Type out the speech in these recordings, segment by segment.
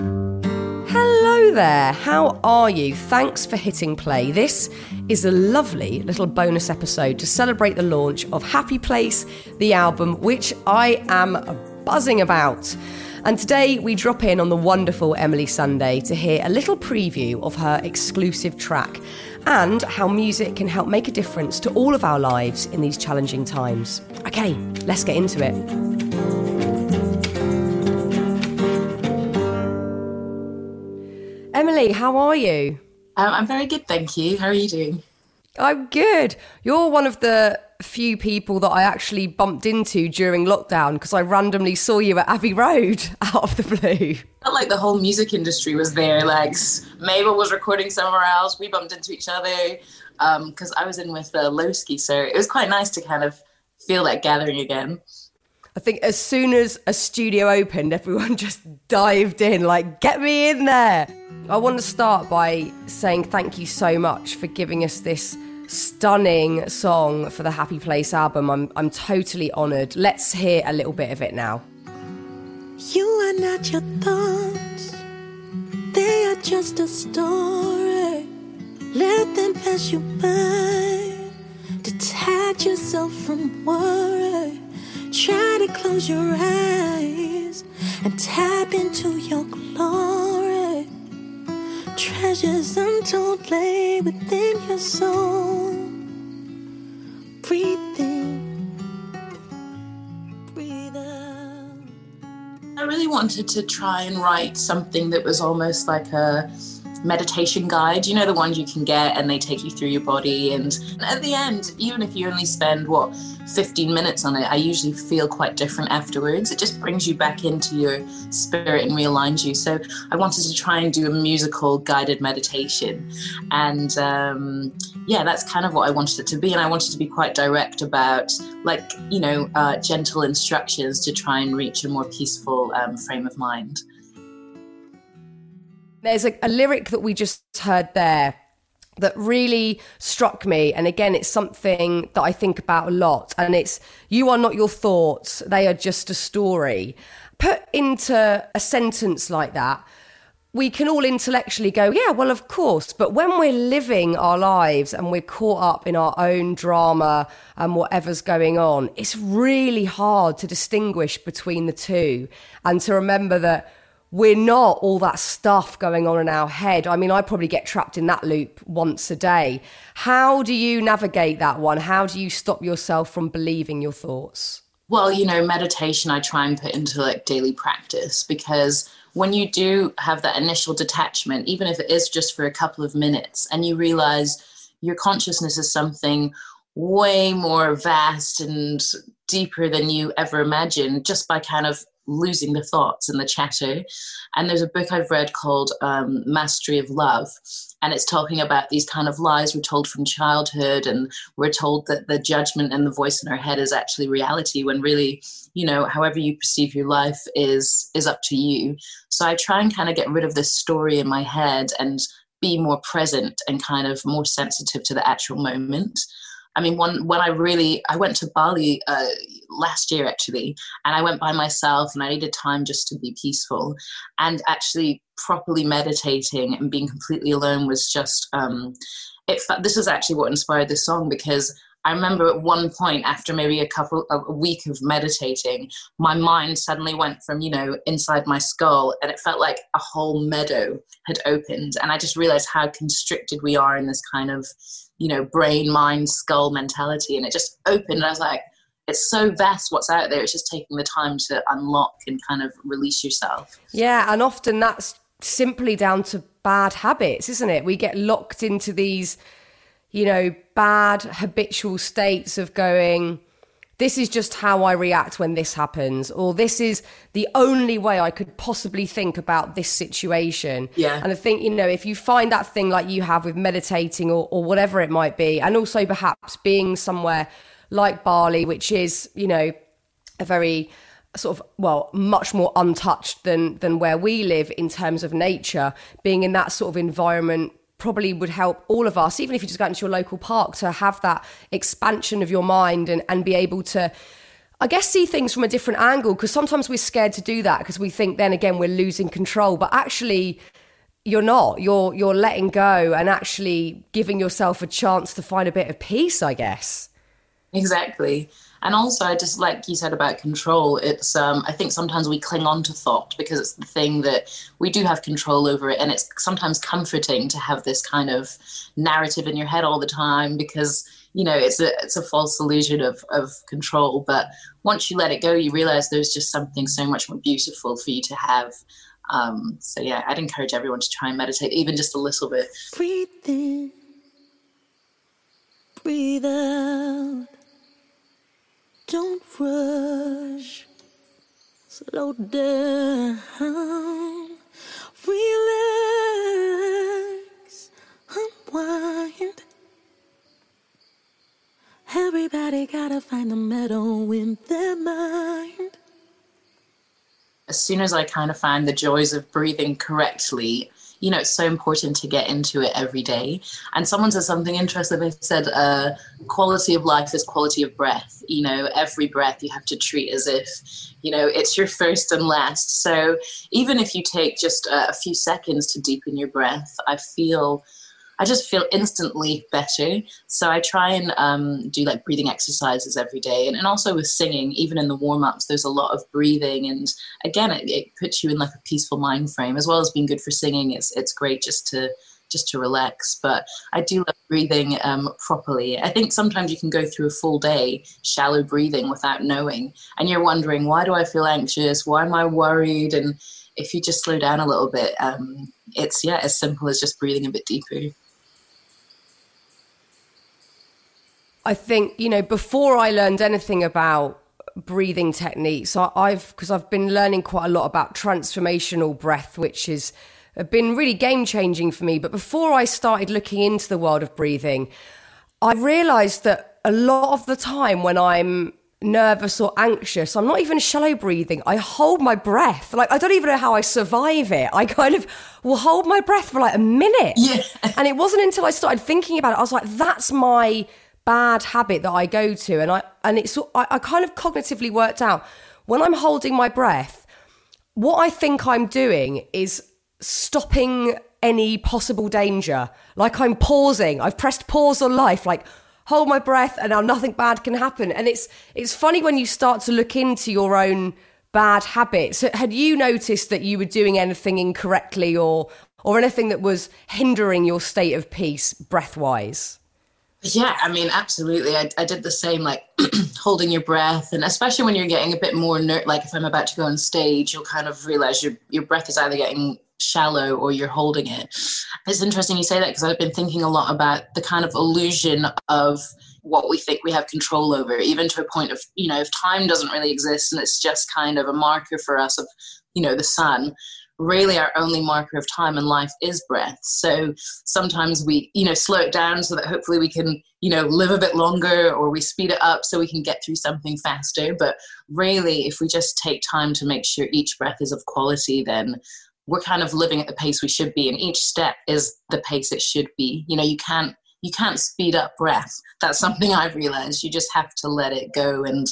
Hello there, how are you? Thanks for hitting play. This is a lovely little bonus episode to celebrate the launch of Happy Place, the album, which I am buzzing about. And today we drop in on the wonderful Emeli Sandé to hear a little preview of her exclusive track and how music can help make a difference to all of our lives in these challenging times. Okay, let's get into it. Emeli, how are you? Um, I'm very good, thank you. How are you doing? I'm good. You're one of the few people that I actually bumped into during lockdown because I randomly saw you at Abbey Road out of the blue. Felt like the whole music industry was there. Like Mabel was recording somewhere else. We bumped into each other because um, I was in with uh, Lowski, so it was quite nice to kind of feel that gathering again. I think as soon as a studio opened, everyone just dived in, like, get me in there. I want to start by saying thank you so much for giving us this stunning song for the Happy Place album. I'm, I'm totally honoured. Let's hear a little bit of it now. You are not your thoughts, they are just a story. Let them pass you by. Detach yourself from worry. Close your eyes and tap into your glory. Treasures untold lay within your soul. Breathe in, breathe out. I really wanted to try and write something that was almost like a meditation guide. You know, the ones you can get and they take you through your body. And at the end, even if you only spend, what, 15 minutes on it, I usually feel quite different afterwards. It just brings you back into your spirit and realigns you. So I wanted to try and do a musical guided meditation. And um, yeah, that's kind of what I wanted it to be. And I wanted to be quite direct about, like, you know, uh, gentle instructions to try and reach a more peaceful um, frame of mind. There's a, a lyric that we just heard there that really struck me. And again, it's something that I think about a lot. And it's, you are not your thoughts, they are just a story. Put into a sentence like that, we can all intellectually go, yeah, well, of course. But when we're living our lives and we're caught up in our own drama and whatever's going on, it's really hard to distinguish between the two and to remember that we're not all that stuff going on in our head. I mean, I probably get trapped in that loop once a day. How do you navigate that one? How do you stop yourself from believing your thoughts? Well, you know, meditation I try and put into like daily practice because when you do have that initial detachment, even if it is just for a couple of minutes, and you realize your consciousness is something way more vast and deeper than you ever imagined just by kind of losing the thoughts and the chatter. And there's a book I've read called um, Mastery of Love. And it's talking about these kind of lies we're told from childhood, and we're told that the judgment and the voice in our head is actually reality, when really, you know, however you perceive your life is is up to you. So I try and kind of get rid of this story in my head and be more present and kind of more sensitive to the actual moment. I mean, one when I really I went to Bali uh, last year actually, and I went by myself, and I needed time just to be peaceful, and actually properly meditating and being completely alone was just. Um, it, this is actually what inspired this song because I remember at one point after maybe a couple of a week of meditating, my mind suddenly went from, you know, inside my skull and it felt like a whole meadow had opened. And I just realized how constricted we are in this kind of you know, brain, mind, skull mentality. And it just opened. And I was like, it's so vast what's out there. It's just taking the time to unlock and kind of release yourself. Yeah. And often that's simply down to bad habits, isn't it? We get locked into these, you know, bad habitual states of going, this is just how I react when this happens, or this is the only way I could possibly think about this situation. Yeah. And I think, you know, if you find that thing like you have with meditating or, or whatever it might be, and also perhaps being somewhere like Bali, which is, you know, a very sort of well much more untouched than than where we live in terms of nature being in that sort of environment probably would help all of us, even if you just go into your local park, to have that expansion of your mind and, and be able to, I guess, see things from a different angle. Because sometimes we're scared to do that because we think then again we're losing control. But actually, you're not. You're you're letting go and actually giving yourself a chance to find a bit of peace, I guess. Exactly. And also, I just like you said about control. It's um, I think sometimes we cling on to thought because it's the thing that we do have control over it, and it's sometimes comforting to have this kind of narrative in your head all the time because you know it's a it's a false illusion of of control. But once you let it go, you realize there's just something so much more beautiful for you to have. Um, so yeah, I'd encourage everyone to try and meditate, even just a little bit. Breathe in, breathe out. Don't rush. Slow down. Relax. Unwind. Everybody gotta find the meadow in their mind. As soon as I kind of find the joys of breathing correctly, you know, it's so important to get into it every day. And someone said something interesting. They said, uh, quality of life is quality of breath. You know, every breath you have to treat as if, you know, it's your first and last. So even if you take just a, a few seconds to deepen your breath, I feel I just feel instantly better. So I try and um, do like breathing exercises every day. And, and also with singing, even in the warm ups, there's a lot of breathing. And again, it, it puts you in like a peaceful mind frame as well as being good for singing. It's, it's great just to just to relax. But I do love breathing um, properly. I think sometimes you can go through a full day shallow breathing without knowing, and you're wondering why do I feel anxious? Why am I worried? And if you just slow down a little bit, um, it's yeah as simple as just breathing a bit deeper. I think, you know, before I learned anything about breathing techniques, I, I've, because I've been learning quite a lot about transformational breath, which has uh, been really game changing for me. But before I started looking into the world of breathing, I realized that a lot of the time when I'm nervous or anxious, I'm not even shallow breathing. I hold my breath. Like, I don't even know how I survive it. I kind of will hold my breath for like a minute. Yeah. And it wasn't until I started thinking about it, I was like, that's my bad habit that I go to. And I, and it's, I, I kind of cognitively worked out when I'm holding my breath, what I think I'm doing is stopping any possible danger. Like I'm pausing. I've pressed pause on life. Like, hold my breath and now nothing bad can happen. And it's it's funny when you start to look into your own bad habits. Had you noticed that you were doing anything incorrectly or or anything that was hindering your state of peace breath wise? Yeah, I mean, absolutely. I, I did the same, like holding your breath, and especially when you're getting a bit more ner- like if I'm about to go on stage, you'll kind of realize your your breath is either getting shallow or you're holding it. It's interesting you say that because I've been thinking a lot about the kind of illusion of what we think we have control over, even to a point of, you know, if time doesn't really exist and it's just kind of a marker for us of, you know, the sun, really our only marker of time and life is breath. So sometimes we, you know, slow it down so that hopefully we can, you know, live a bit longer or we speed it up so we can get through something faster. But really, if we just take time to make sure each breath is of quality, then we're kind of living at the pace we should be and each step is the pace it should be you know you can't you can't speed up breath that's something i've realized you just have to let it go and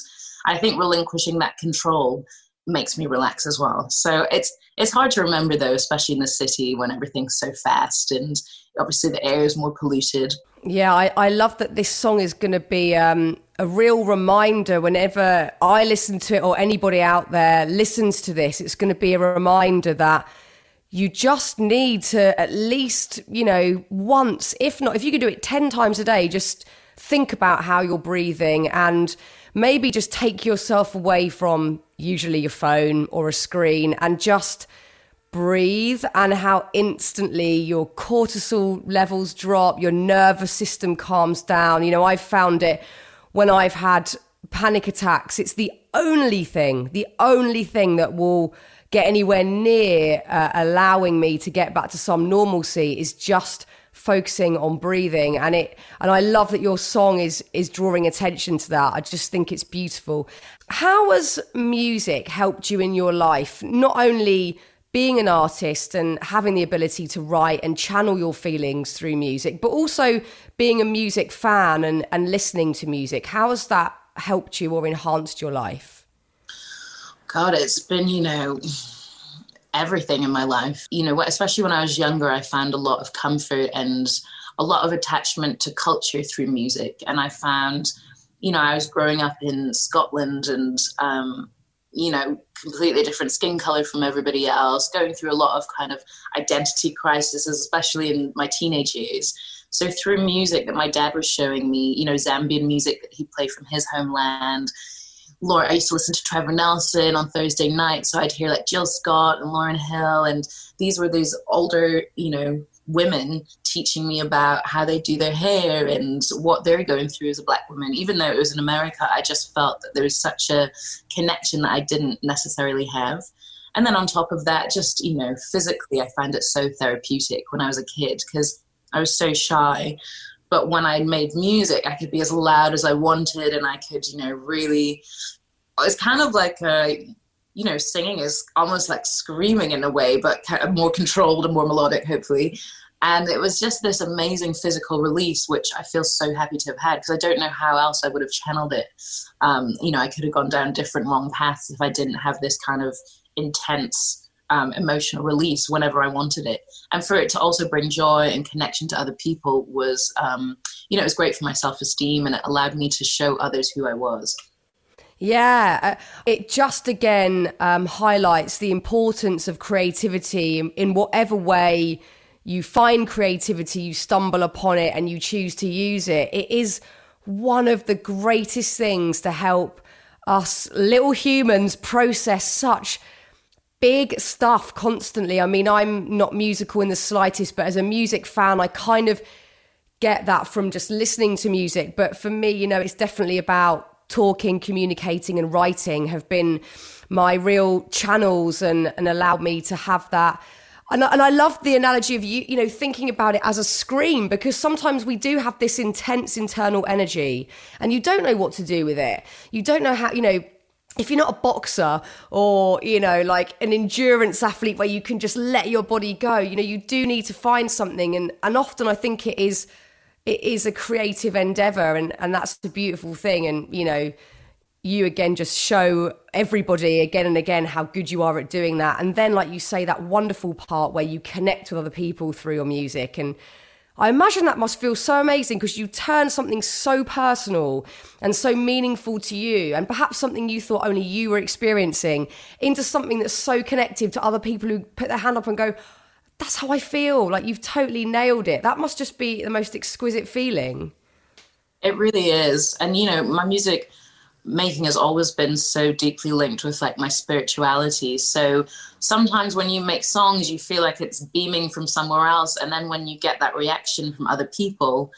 i think relinquishing that control makes me relax as well so it's it's hard to remember though especially in the city when everything's so fast and obviously the air is more polluted Yeah, I, I love that this song is going to be um, a real reminder whenever I listen to it or anybody out there listens to this. It's going to be a reminder that you just need to at least, you know, once, if not, if you could do it 10 times a day, just think about how you're breathing and maybe just take yourself away from usually your phone or a screen and just breathe and how instantly your cortisol levels drop, your nervous system calms down. You know, I've found it when I've had panic attacks. It's the only thing, the only thing that will get anywhere near uh, allowing me to get back to some normalcy is just focusing on breathing and it and I love that your song is is drawing attention to that. I just think it's beautiful. How has music helped you in your life? Not only being an artist and having the ability to write and channel your feelings through music, but also being a music fan and, and listening to music. How has that helped you or enhanced your life? God, it's been, you know, everything in my life. You know, especially when I was younger, I found a lot of comfort and a lot of attachment to culture through music. And I found, you know, I was growing up in Scotland and, um, you know, completely different skin color from everybody else, going through a lot of kind of identity crises, especially in my teenage years. So through music that my dad was showing me, you know, Zambian music that he played from his homeland. Laura, I used to listen to Trevor Nelson on Thursday night, so I'd hear like Jill Scott and Lauryn Hill, and these were these older, you know, women teaching me about how they do their hair and what they're going through as a black woman. Even though it was in America, I just felt that there was such a connection that I didn't necessarily have. And then on top of that, just, you know, physically, I found it so therapeutic when I was a kid because I was so shy. But when I made music, I could be as loud as I wanted and I could, you know, really, it's kind of like a, you know, singing is almost like screaming in a way, but kind of more controlled and more melodic, hopefully. And it was just this amazing physical release, which I feel so happy to have had because I don't know how else I would have channeled it. Um, you know, I could have gone down different wrong paths if I didn't have this kind of intense um, emotional release whenever I wanted it. And for it to also bring joy and connection to other people was, um, you know, it was great for my self esteem and it allowed me to show others who I was. Yeah, uh, it just again um, highlights the importance of creativity in, in whatever way you find creativity, you stumble upon it, and you choose to use it. It is one of the greatest things to help us little humans process such big stuff constantly. I mean, I'm not musical in the slightest, but as a music fan, I kind of get that from just listening to music. But for me, you know, it's definitely about talking, communicating, and writing have been my real channels and, and allowed me to have that. And, and I love the analogy of you, you know, thinking about it as a scream because sometimes we do have this intense internal energy and you don't know what to do with it. You don't know how, you know, if you're not a boxer or you know like an endurance athlete where you can just let your body go you know you do need to find something. And and often i think it is it is a creative endeavor and and that's the beautiful thing. And you know you again just show everybody again and again how good you are at doing that. And then like you say that wonderful part where you connect with other people through your music and I imagine that must feel so amazing because you turn something so personal and so meaningful to you, and perhaps something you thought only you were experiencing, into something that's so connected to other people who put their hand up and go, That's how I feel. Like you've totally nailed it. That must just be the most exquisite feeling. It really is. And, you know, my music making has always been so deeply linked with like my spirituality. So sometimes when you make songs, you feel like it's beaming from somewhere else. And then when you get that reaction from other people,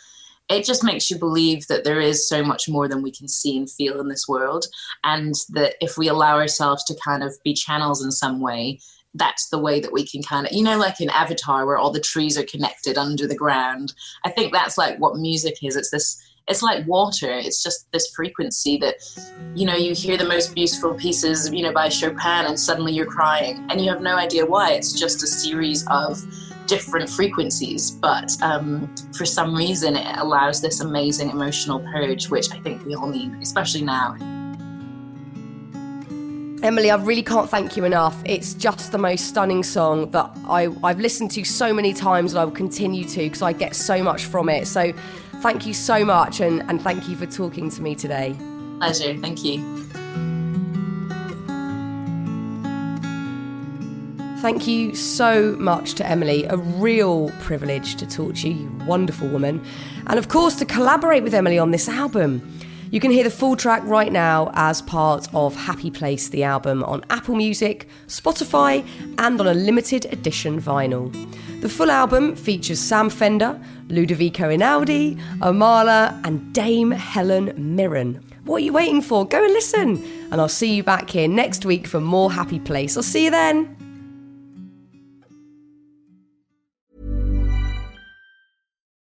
it just makes you believe that there is so much more than we can see and feel in this world. And that if we allow ourselves to kind of be channels in some way, that's the way that we can kind of, you know, like in Avatar where all the trees are connected under the ground. I think that's like what music is. It's this it's like water. It's just this frequency that, you know, you hear the most beautiful pieces, you know, by Chopin and suddenly you're crying and you have no idea why. It's just a series of different frequencies, but um, for some reason it allows this amazing emotional purge, which I think we all need, especially now. Emeli, I really can't thank you enough. It's just the most stunning song that I, I've listened to so many times and I will continue to because I get so much from it. So Thank you so much and, and thank you for talking to me today. Pleasure. Thank you. Thank you so much to Emeli. A real privilege to talk to you, you wonderful woman. And of course, to collaborate with Emeli on this album. You can hear the full track right now as part of Happy Place, the album, on Apple Music, Spotify, and on a limited edition vinyl. The full album features Sam Fender, Ludovico Einaudi, Omala, and Dame Helen Mirren. What are you waiting for? Go and listen. And I'll see you back here next week for more Happy Place. I'll see you then.